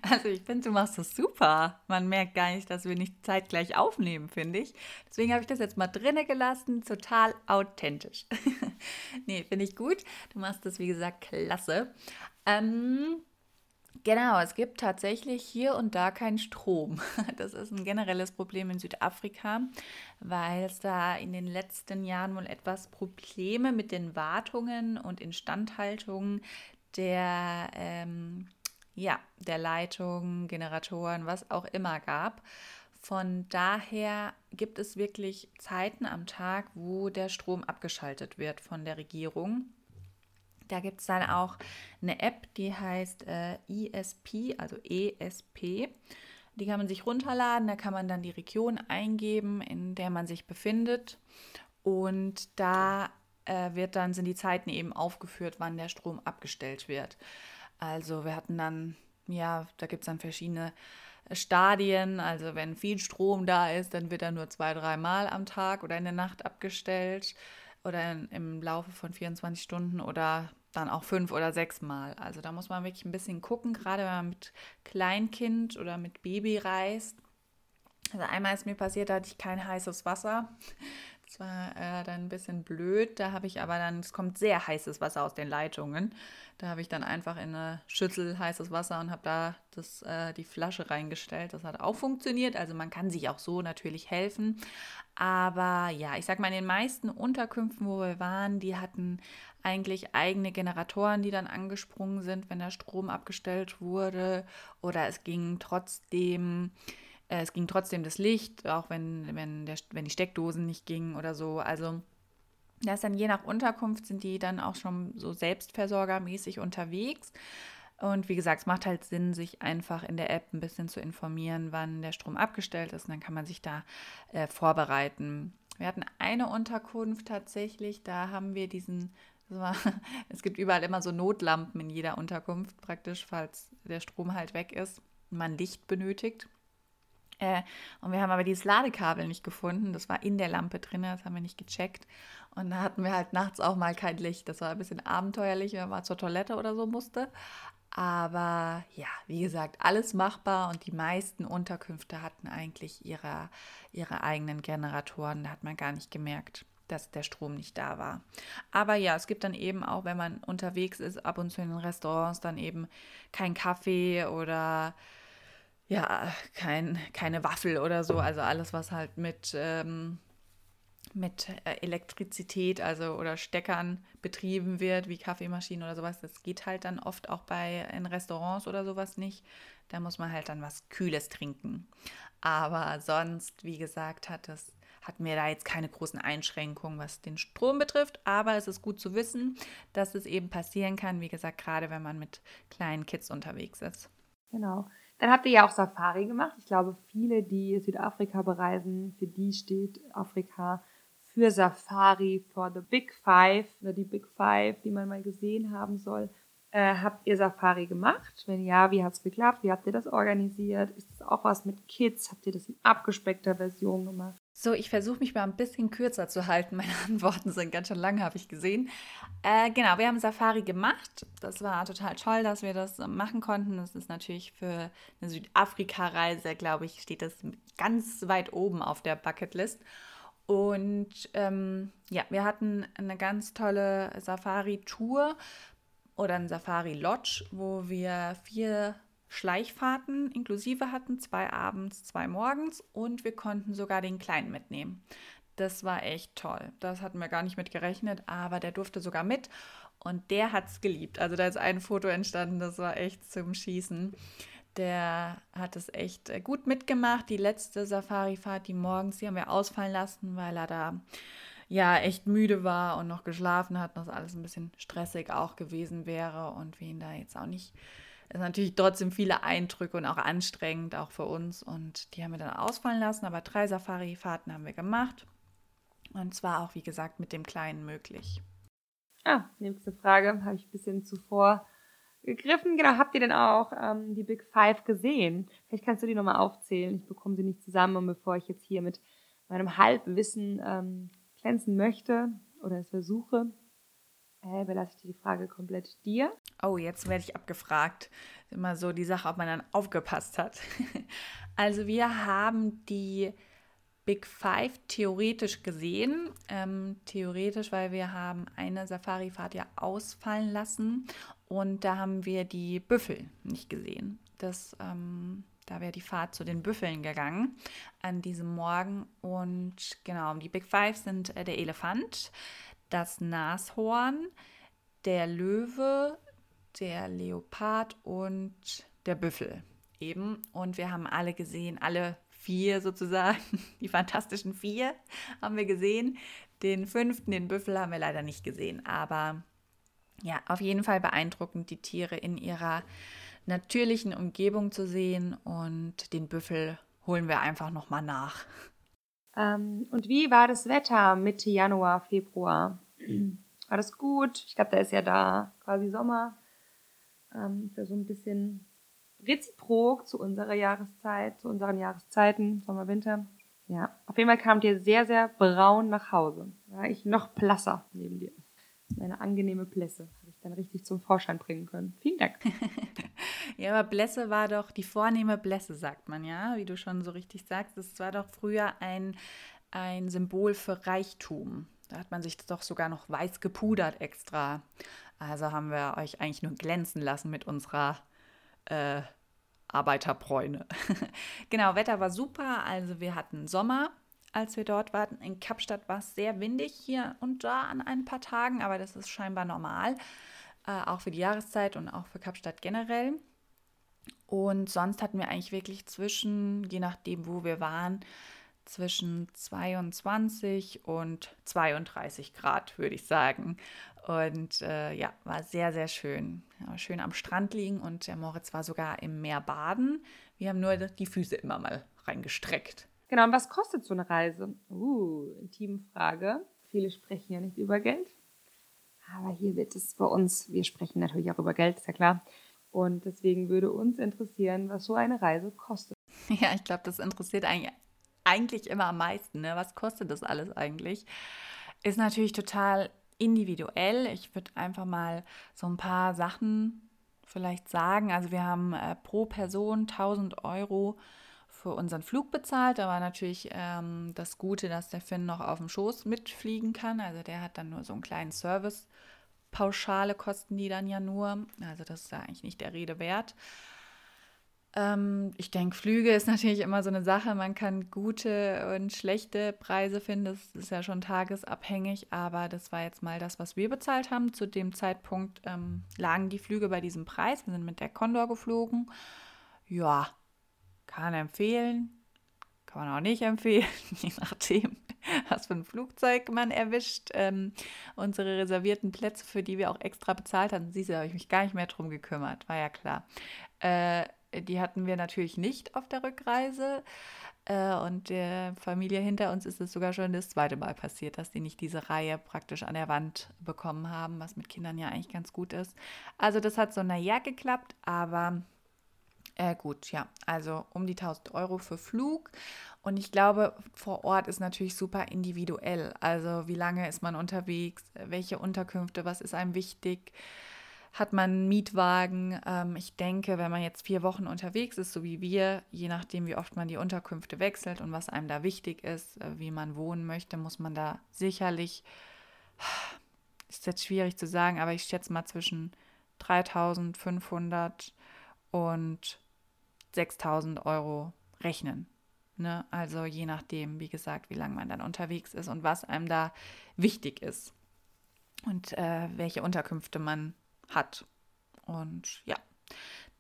Also ich finde, du machst das super. Man merkt gar nicht, dass wir nicht zeitgleich aufnehmen, finde ich. Deswegen habe ich das jetzt mal drinne gelassen. Total authentisch. nee, finde ich gut. Du machst das, wie gesagt, klasse. Ähm, Genau, es gibt tatsächlich hier und da keinen Strom. Das ist ein generelles Problem in Südafrika, weil es da in den letzten Jahren wohl etwas Probleme mit den Wartungen und Instandhaltungen der, ähm, ja, der Leitungen, Generatoren, was auch immer gab. Von daher gibt es wirklich Zeiten am Tag, wo der Strom abgeschaltet wird von der Regierung. Da gibt es dann auch eine App, die heißt äh, ESP, also ESP. Die kann man sich runterladen, da kann man dann die Region eingeben, in der man sich befindet. Und da äh, wird dann, sind die Zeiten eben aufgeführt, wann der Strom abgestellt wird. Also wir hatten dann, ja, da gibt es dann verschiedene Stadien. Also wenn viel Strom da ist, dann wird er nur zwei, dreimal am Tag oder in der Nacht abgestellt oder in, im Laufe von 24 Stunden oder dann auch fünf oder sechs Mal. Also da muss man wirklich ein bisschen gucken, gerade wenn man mit Kleinkind oder mit Baby reist. Also einmal ist mir passiert, da hatte ich kein heißes Wasser. Das war äh, dann ein bisschen blöd. Da habe ich aber dann, es kommt sehr heißes Wasser aus den Leitungen. Da habe ich dann einfach in eine Schüssel heißes Wasser und habe da das, äh, die Flasche reingestellt. Das hat auch funktioniert. Also man kann sich auch so natürlich helfen. Aber ja, ich sag mal, in den meisten Unterkünften, wo wir waren, die hatten eigentlich eigene Generatoren, die dann angesprungen sind, wenn der Strom abgestellt wurde. Oder es ging trotzdem äh, es ging trotzdem das Licht, auch wenn, wenn, der, wenn die Steckdosen nicht gingen oder so. Also das ist dann je nach Unterkunft sind die dann auch schon so selbstversorgermäßig unterwegs. Und wie gesagt, es macht halt Sinn, sich einfach in der App ein bisschen zu informieren, wann der Strom abgestellt ist. Und dann kann man sich da äh, vorbereiten. Wir hatten eine Unterkunft tatsächlich, da haben wir diesen, es gibt überall immer so Notlampen in jeder Unterkunft, praktisch, falls der Strom halt weg ist, man Licht benötigt. Äh, und wir haben aber dieses Ladekabel nicht gefunden. Das war in der Lampe drin, das haben wir nicht gecheckt. Und da hatten wir halt nachts auch mal kein Licht. Das war ein bisschen abenteuerlich, wenn man zur Toilette oder so musste. Aber ja, wie gesagt, alles machbar und die meisten Unterkünfte hatten eigentlich ihre, ihre eigenen Generatoren. Da hat man gar nicht gemerkt, dass der Strom nicht da war. Aber ja, es gibt dann eben auch, wenn man unterwegs ist, ab und zu in den Restaurants dann eben kein Kaffee oder ja, kein, keine Waffel oder so. Also alles, was halt mit, ähm, mit äh, Elektrizität, also oder Steckern betrieben wird, wie Kaffeemaschinen oder sowas, das geht halt dann oft auch bei in Restaurants oder sowas nicht. Da muss man halt dann was Kühles trinken. Aber sonst, wie gesagt, hat das hatten wir da jetzt keine großen Einschränkungen, was den Strom betrifft. Aber es ist gut zu wissen, dass es eben passieren kann, wie gesagt, gerade wenn man mit kleinen Kids unterwegs ist. Genau. Dann habt ihr ja auch Safari gemacht. Ich glaube, viele, die Südafrika bereisen, für die steht Afrika für Safari, for the Big Five oder die Big Five, die man mal gesehen haben soll. Äh, habt ihr Safari gemacht? Wenn ja, wie hat es geklappt? Wie habt ihr das organisiert? Ist das auch was mit Kids? Habt ihr das in abgespeckter Version gemacht? So, ich versuche mich mal ein bisschen kürzer zu halten. Meine Antworten sind ganz schön lang, habe ich gesehen. Äh, genau, wir haben Safari gemacht. Das war total toll, dass wir das machen konnten. Das ist natürlich für eine Südafrika-Reise, glaube ich, steht das ganz weit oben auf der Bucketlist. Und ähm, ja, wir hatten eine ganz tolle Safari-Tour oder ein Safari-Lodge, wo wir vier Schleichfahrten inklusive hatten, zwei abends, zwei morgens und wir konnten sogar den Kleinen mitnehmen. Das war echt toll. Das hatten wir gar nicht mit gerechnet, aber der durfte sogar mit und der hat es geliebt. Also da ist ein Foto entstanden, das war echt zum Schießen. Der hat es echt äh, gut mitgemacht. Die letzte Safari-Fahrt, die morgens, die haben wir ausfallen lassen, weil er da ja echt müde war und noch geschlafen hat und das alles ein bisschen stressig auch gewesen wäre und wir ihn da jetzt auch nicht ist natürlich trotzdem viele Eindrücke und auch anstrengend, auch für uns. Und die haben wir dann ausfallen lassen. Aber drei Safari-Fahrten haben wir gemacht. Und zwar auch, wie gesagt, mit dem Kleinen möglich. Ah, nächste Frage habe ich ein bisschen zuvor gegriffen. Genau, habt ihr denn auch ähm, die Big Five gesehen? Vielleicht kannst du die nochmal aufzählen. Ich bekomme sie nicht zusammen und bevor ich jetzt hier mit meinem Halbwissen ähm, glänzen möchte oder es versuche, äh, überlasse ich die Frage komplett dir. Oh, jetzt werde ich abgefragt. Immer so die Sache, ob man dann aufgepasst hat. also wir haben die Big Five theoretisch gesehen. Ähm, theoretisch, weil wir haben eine Safari-Fahrt ja ausfallen lassen und da haben wir die Büffel nicht gesehen. Das, ähm, da wäre die Fahrt zu den Büffeln gegangen an diesem Morgen. Und genau, die Big Five sind äh, der Elefant, das Nashorn, der Löwe, der Leopard und der Büffel eben. Und wir haben alle gesehen, alle vier sozusagen, die fantastischen vier haben wir gesehen. Den fünften, den Büffel, haben wir leider nicht gesehen. Aber ja, auf jeden Fall beeindruckend, die Tiere in ihrer natürlichen Umgebung zu sehen. Und den Büffel holen wir einfach nochmal nach. Ähm, und wie war das Wetter Mitte Januar, Februar? War das gut? Ich glaube, da ist ja da quasi Sommer. Ähm, ja so ein bisschen reziprok zu unserer Jahreszeit, zu unseren Jahreszeiten, Sommer, Winter. Ja, auf jeden Fall kamt ihr sehr, sehr braun nach Hause. War ich noch blasser neben dir. Eine angenehme Blässe habe ich dann richtig zum Vorschein bringen können. Vielen Dank. ja, aber Blässe war doch die vornehme Blässe, sagt man ja, wie du schon so richtig sagst. Das war doch früher ein, ein Symbol für Reichtum. Da hat man sich doch sogar noch weiß gepudert extra. Also haben wir euch eigentlich nur glänzen lassen mit unserer äh, Arbeiterbräune. genau, Wetter war super. Also wir hatten Sommer, als wir dort waren. In Kapstadt war es sehr windig hier und da an ein paar Tagen, aber das ist scheinbar normal. Äh, auch für die Jahreszeit und auch für Kapstadt generell. Und sonst hatten wir eigentlich wirklich zwischen, je nachdem, wo wir waren, zwischen 22 und 32 Grad, würde ich sagen. Und äh, ja, war sehr, sehr schön. Ja, schön am Strand liegen und der Moritz war sogar im Meer baden. Wir haben nur die Füße immer mal reingestreckt. Genau, und was kostet so eine Reise? Uh, intime Frage. Viele sprechen ja nicht über Geld. Aber hier wird es bei uns, wir sprechen natürlich auch über Geld, ist ja klar. Und deswegen würde uns interessieren, was so eine Reise kostet. Ja, ich glaube, das interessiert eigentlich, eigentlich immer am meisten. Ne? Was kostet das alles eigentlich? Ist natürlich total individuell. Ich würde einfach mal so ein paar Sachen vielleicht sagen. Also wir haben äh, pro Person 1000 Euro für unseren Flug bezahlt. Da war natürlich ähm, das Gute, dass der Finn noch auf dem Schoß mitfliegen kann. Also der hat dann nur so einen kleinen Service. Pauschale kosten die dann ja nur. Also das ist ja eigentlich nicht der Rede wert. Ähm, ich denke, Flüge ist natürlich immer so eine Sache. Man kann gute und schlechte Preise finden. Das ist ja schon tagesabhängig. Aber das war jetzt mal das, was wir bezahlt haben. Zu dem Zeitpunkt ähm, lagen die Flüge bei diesem Preis. Wir sind mit der Condor geflogen. Ja, kann empfehlen. Kann man auch nicht empfehlen, je nachdem, was für ein Flugzeug man erwischt. Ähm, unsere reservierten Plätze, für die wir auch extra bezahlt hatten, siehst du, da habe ich mich gar nicht mehr drum gekümmert, war ja klar. Äh, die hatten wir natürlich nicht auf der Rückreise. Äh, und der Familie hinter uns ist es sogar schon das zweite Mal passiert, dass die nicht diese Reihe praktisch an der Wand bekommen haben, was mit Kindern ja eigentlich ganz gut ist. Also das hat so naja geklappt, aber äh, gut, ja. Also um die 1000 Euro für Flug. Und ich glaube, vor Ort ist natürlich super individuell. Also wie lange ist man unterwegs, welche Unterkünfte, was ist einem wichtig hat man einen Mietwagen. Ähm, ich denke, wenn man jetzt vier Wochen unterwegs ist, so wie wir, je nachdem, wie oft man die Unterkünfte wechselt und was einem da wichtig ist, äh, wie man wohnen möchte, muss man da sicherlich, ist jetzt schwierig zu sagen, aber ich schätze mal zwischen 3500 und 6000 Euro rechnen. Ne? Also je nachdem, wie gesagt, wie lange man dann unterwegs ist und was einem da wichtig ist und äh, welche Unterkünfte man hat. Und ja,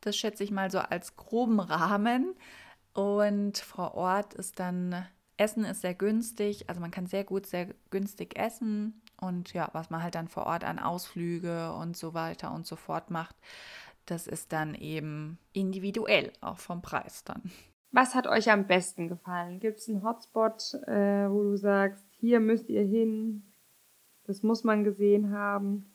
das schätze ich mal so als groben Rahmen. Und vor Ort ist dann, Essen ist sehr günstig, also man kann sehr gut, sehr günstig essen. Und ja, was man halt dann vor Ort an Ausflüge und so weiter und so fort macht, das ist dann eben individuell, auch vom Preis dann. Was hat euch am besten gefallen? Gibt es einen Hotspot, äh, wo du sagst, hier müsst ihr hin, das muss man gesehen haben?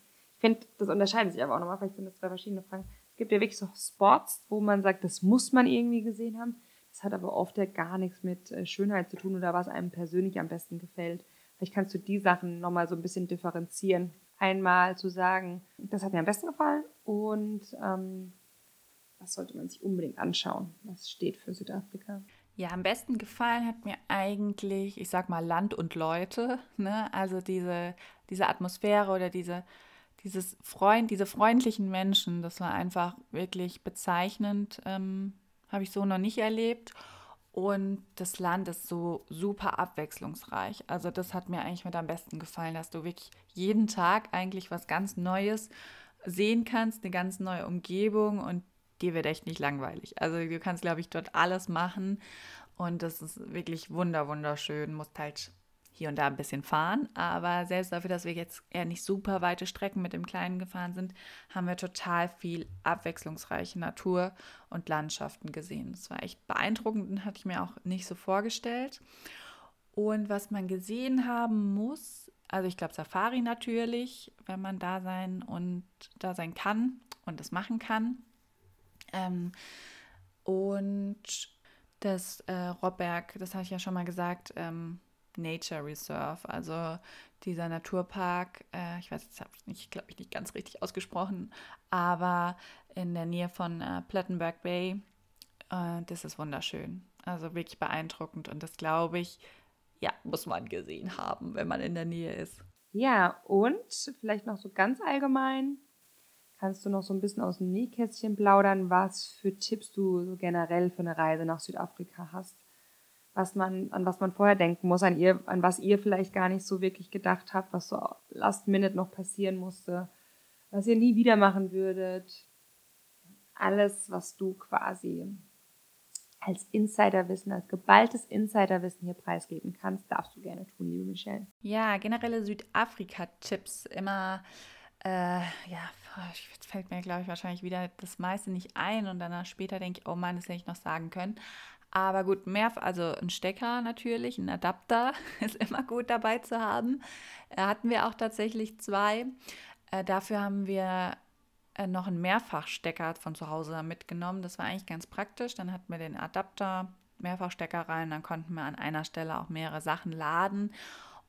Finde, das unterscheidet sich aber auch nochmal, vielleicht sind das zwei verschiedene Fragen. Es gibt ja wirklich so Spots, wo man sagt, das muss man irgendwie gesehen haben. Das hat aber oft ja gar nichts mit äh, Schönheit zu tun oder was einem persönlich am besten gefällt. Vielleicht kannst du die Sachen nochmal so ein bisschen differenzieren. Einmal zu sagen, das hat mir am besten gefallen und ähm, das sollte man sich unbedingt anschauen. Was steht für Südafrika? Ja, am besten gefallen hat mir eigentlich, ich sag mal, Land und Leute. Ne? Also diese, diese Atmosphäre oder diese, dieses Freund, diese freundlichen Menschen, das war einfach wirklich bezeichnend. Ähm, Habe ich so noch nicht erlebt. Und das Land ist so super abwechslungsreich. Also das hat mir eigentlich mit am besten gefallen, dass du wirklich jeden Tag eigentlich was ganz Neues sehen kannst, eine ganz neue Umgebung und dir wird echt nicht langweilig. Also du kannst, glaube ich, dort alles machen und das ist wirklich wunder, wunderschön. Musst halt hier und da ein bisschen fahren, aber selbst dafür, dass wir jetzt eher nicht super weite Strecken mit dem Kleinen gefahren sind, haben wir total viel abwechslungsreiche Natur und Landschaften gesehen. Das war echt beeindruckend und hatte ich mir auch nicht so vorgestellt. Und was man gesehen haben muss, also ich glaube Safari natürlich, wenn man da sein und da sein kann und das machen kann. Ähm, und das äh, Robberg, das habe ich ja schon mal gesagt, ähm, Nature Reserve, also dieser Naturpark, äh, ich weiß, jetzt habe ich nicht, glaube ich, nicht ganz richtig ausgesprochen, aber in der Nähe von äh, Plattenberg Bay, äh, das ist wunderschön. Also wirklich beeindruckend und das glaube ich, ja, muss man gesehen haben, wenn man in der Nähe ist. Ja, und vielleicht noch so ganz allgemein, Kannst du noch so ein bisschen aus dem Nähkästchen plaudern, was für Tipps du so generell für eine Reise nach Südafrika hast? Was man, an was man vorher denken muss, an ihr, an was ihr vielleicht gar nicht so wirklich gedacht habt, was so last minute noch passieren musste, was ihr nie wieder machen würdet. Alles, was du quasi als Insiderwissen, als geballtes Insiderwissen hier preisgeben kannst, darfst du gerne tun, liebe Michelle. Ja, generelle Südafrika-Tipps immer äh, ja, jetzt fällt mir, glaube ich, wahrscheinlich wieder das meiste nicht ein und danach später denke ich, oh Mann, das hätte ich noch sagen können. Aber gut, mehr, also ein Stecker natürlich, ein Adapter ist immer gut dabei zu haben. Äh, hatten wir auch tatsächlich zwei. Äh, dafür haben wir äh, noch einen Mehrfachstecker von zu Hause mitgenommen. Das war eigentlich ganz praktisch. Dann hatten wir den Adapter, Mehrfachstecker rein, dann konnten wir an einer Stelle auch mehrere Sachen laden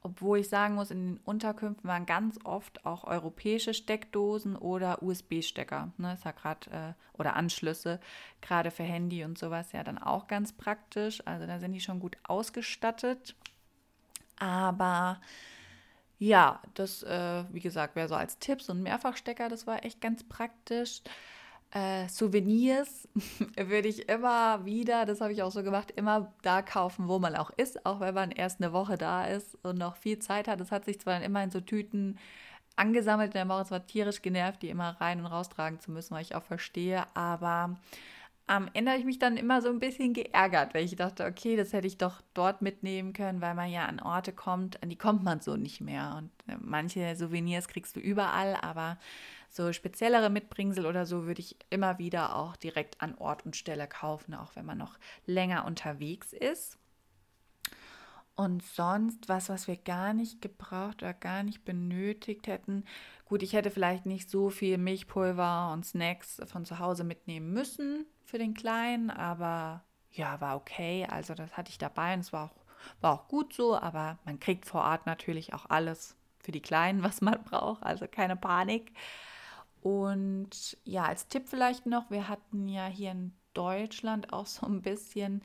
obwohl ich sagen muss, in den Unterkünften waren ganz oft auch europäische Steckdosen oder USB-Stecker. Ne, ist ja gerade, äh, oder Anschlüsse, gerade für Handy und sowas ja dann auch ganz praktisch. Also da sind die schon gut ausgestattet. Aber ja, das, äh, wie gesagt, wäre so als Tipps und Mehrfachstecker, das war echt ganz praktisch. Äh, Souvenirs würde ich immer wieder, das habe ich auch so gemacht, immer da kaufen, wo man auch ist, auch wenn man erst eine Woche da ist und noch viel Zeit hat. Das hat sich zwar dann immer in so Tüten angesammelt, der Moritz war tierisch genervt, die immer rein und raustragen zu müssen, weil ich auch verstehe, aber am Ende habe ich mich dann immer so ein bisschen geärgert, weil ich dachte, okay, das hätte ich doch dort mitnehmen können, weil man ja an Orte kommt, an die kommt man so nicht mehr. Und äh, manche Souvenirs kriegst du überall, aber so speziellere Mitbringsel oder so würde ich immer wieder auch direkt an Ort und Stelle kaufen, auch wenn man noch länger unterwegs ist. Und sonst was, was wir gar nicht gebraucht oder gar nicht benötigt hätten. Gut, ich hätte vielleicht nicht so viel Milchpulver und Snacks von zu Hause mitnehmen müssen für den Kleinen, aber ja, war okay. Also das hatte ich dabei und es war auch, war auch gut so, aber man kriegt vor Ort natürlich auch alles für die Kleinen, was man braucht. Also keine Panik. Und ja, als Tipp vielleicht noch, wir hatten ja hier in Deutschland auch so ein bisschen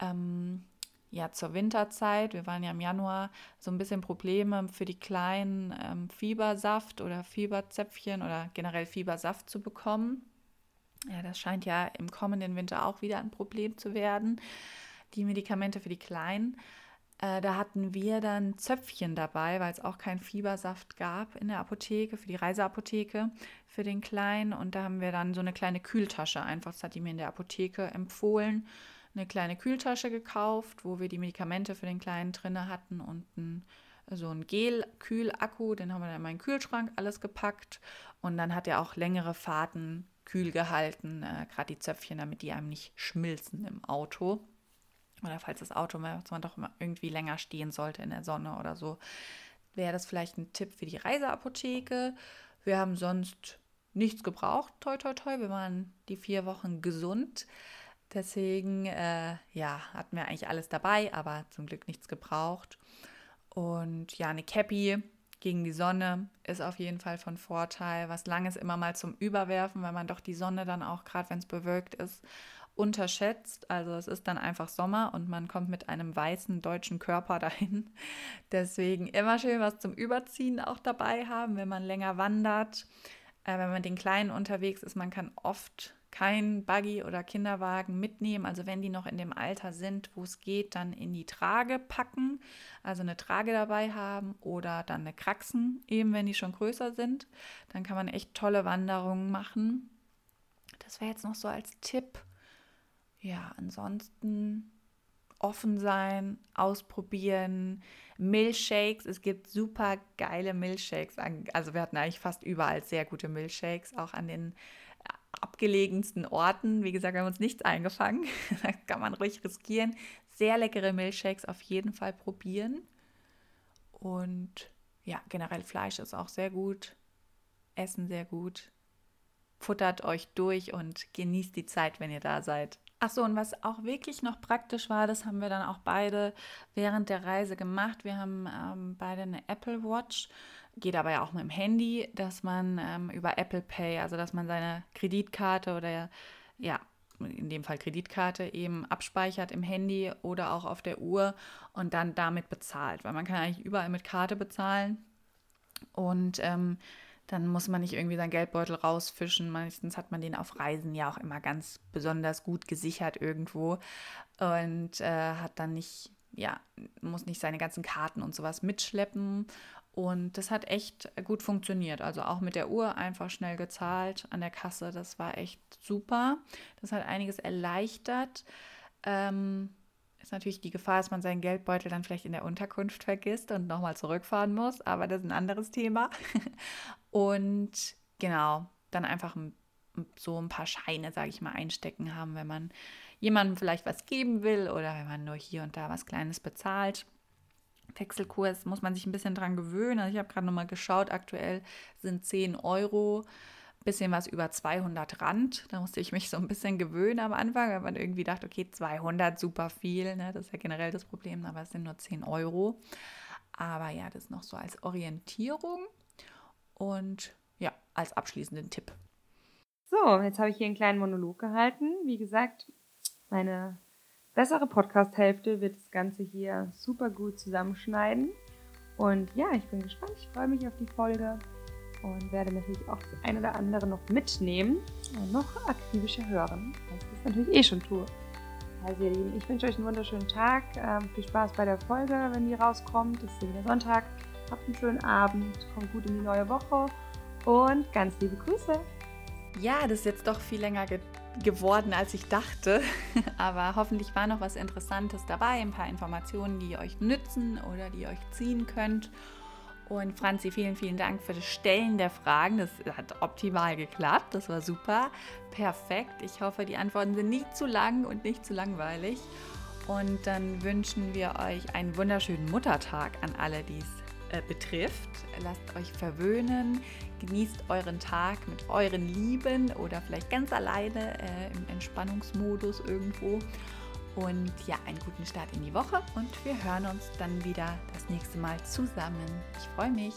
ähm, ja zur Winterzeit, wir waren ja im Januar, so ein bisschen Probleme für die kleinen ähm, Fiebersaft oder Fieberzäpfchen oder generell Fiebersaft zu bekommen. Ja, das scheint ja im kommenden Winter auch wieder ein Problem zu werden. Die Medikamente für die Kleinen. Äh, da hatten wir dann Zöpfchen dabei, weil es auch keinen Fiebersaft gab in der Apotheke, für die Reiseapotheke, für den Kleinen. Und da haben wir dann so eine kleine Kühltasche einfach, das hat die mir in der Apotheke empfohlen, eine kleine Kühltasche gekauft, wo wir die Medikamente für den Kleinen drinne hatten und ein, so ein Gel-Kühlakku, den haben wir dann in meinen Kühlschrank alles gepackt. Und dann hat er auch längere Fahrten kühl gehalten, äh, gerade die Zöpfchen, damit die einem nicht schmilzen im Auto. oder falls das Auto man doch irgendwie länger stehen sollte in der Sonne oder so, wäre das vielleicht ein Tipp für die Reiseapotheke. Wir haben sonst nichts gebraucht, toi toi toi. Wir waren die vier Wochen gesund. Deswegen, äh, ja, hatten wir eigentlich alles dabei, aber zum Glück nichts gebraucht. Und ja, eine Cappy gegen die Sonne ist auf jeden Fall von Vorteil. Was langes immer mal zum Überwerfen, weil man doch die Sonne dann auch, gerade wenn es bewölkt ist, unterschätzt. Also es ist dann einfach Sommer und man kommt mit einem weißen deutschen Körper dahin. Deswegen immer schön was zum Überziehen auch dabei haben, wenn man länger wandert. Äh, wenn man den Kleinen unterwegs ist, man kann oft kein Buggy oder Kinderwagen mitnehmen. Also wenn die noch in dem Alter sind, wo es geht, dann in die Trage packen, also eine Trage dabei haben oder dann eine Kraxen, eben wenn die schon größer sind. Dann kann man echt tolle Wanderungen machen. Das wäre jetzt noch so als Tipp. Ja, ansonsten offen sein, ausprobieren, Milchshakes. Es gibt super geile Milchshakes. Also wir hatten eigentlich fast überall sehr gute Milchshakes, auch an den abgelegensten Orten. Wie gesagt, wir haben uns nichts eingefangen. da kann man ruhig riskieren. Sehr leckere Milchshakes auf jeden Fall probieren. Und ja, generell Fleisch ist auch sehr gut. Essen sehr gut. Futtert euch durch und genießt die Zeit, wenn ihr da seid. Ach so, und was auch wirklich noch praktisch war, das haben wir dann auch beide während der Reise gemacht. Wir haben ähm, beide eine Apple Watch. Geht aber ja auch mit dem Handy, dass man ähm, über Apple Pay, also dass man seine Kreditkarte oder ja, in dem Fall Kreditkarte eben abspeichert im Handy oder auch auf der Uhr und dann damit bezahlt, weil man kann eigentlich überall mit Karte bezahlen. Und ähm, dann muss man nicht irgendwie seinen Geldbeutel rausfischen. Meistens hat man den auf Reisen ja auch immer ganz besonders gut gesichert irgendwo und äh, hat dann nicht, ja, muss nicht seine ganzen Karten und sowas mitschleppen und das hat echt gut funktioniert. Also auch mit der Uhr einfach schnell gezahlt an der Kasse. Das war echt super. Das hat einiges erleichtert. Ähm, ist natürlich die Gefahr, dass man seinen Geldbeutel dann vielleicht in der Unterkunft vergisst und nochmal zurückfahren muss. Aber das ist ein anderes Thema. Und genau, dann einfach so ein paar Scheine, sage ich mal, einstecken haben, wenn man jemandem vielleicht was geben will oder wenn man nur hier und da was Kleines bezahlt. Wechselkurs muss man sich ein bisschen dran gewöhnen. Also ich habe gerade nochmal geschaut, aktuell sind 10 Euro, bisschen was über 200 Rand. Da musste ich mich so ein bisschen gewöhnen am Anfang, weil man irgendwie dachte, okay, 200, super viel. Ne? Das ist ja generell das Problem, aber es sind nur 10 Euro. Aber ja, das noch so als Orientierung und ja, als abschließenden Tipp. So, jetzt habe ich hier einen kleinen Monolog gehalten. Wie gesagt, meine bessere Podcast-Hälfte wird das Ganze hier super gut zusammenschneiden. Und ja, ich bin gespannt. Ich freue mich auf die Folge und werde natürlich auch das eine oder andere noch mitnehmen und noch akribischer hören, was ich das natürlich eh schon tue. Also ihr Lieben, ich wünsche euch einen wunderschönen Tag. Ähm, viel Spaß bei der Folge, wenn die rauskommt. Es ist wieder Sonntag. Habt einen schönen Abend, kommt gut in die neue Woche und ganz liebe Grüße. Ja, das ist jetzt doch viel länger ge geworden, als ich dachte. Aber hoffentlich war noch was Interessantes dabei, ein paar Informationen, die euch nützen oder die euch ziehen könnt. Und Franzi, vielen, vielen Dank für das Stellen der Fragen. Das hat optimal geklappt. Das war super. Perfekt. Ich hoffe, die Antworten sind nicht zu lang und nicht zu langweilig. Und dann wünschen wir euch einen wunderschönen Muttertag an alle, die es äh, betrifft. Lasst euch verwöhnen, genießt euren Tag mit euren Lieben oder vielleicht ganz alleine äh, im Entspannungsmodus irgendwo. Und ja, einen guten Start in die Woche und wir hören uns dann wieder das nächste Mal zusammen. Ich freue mich.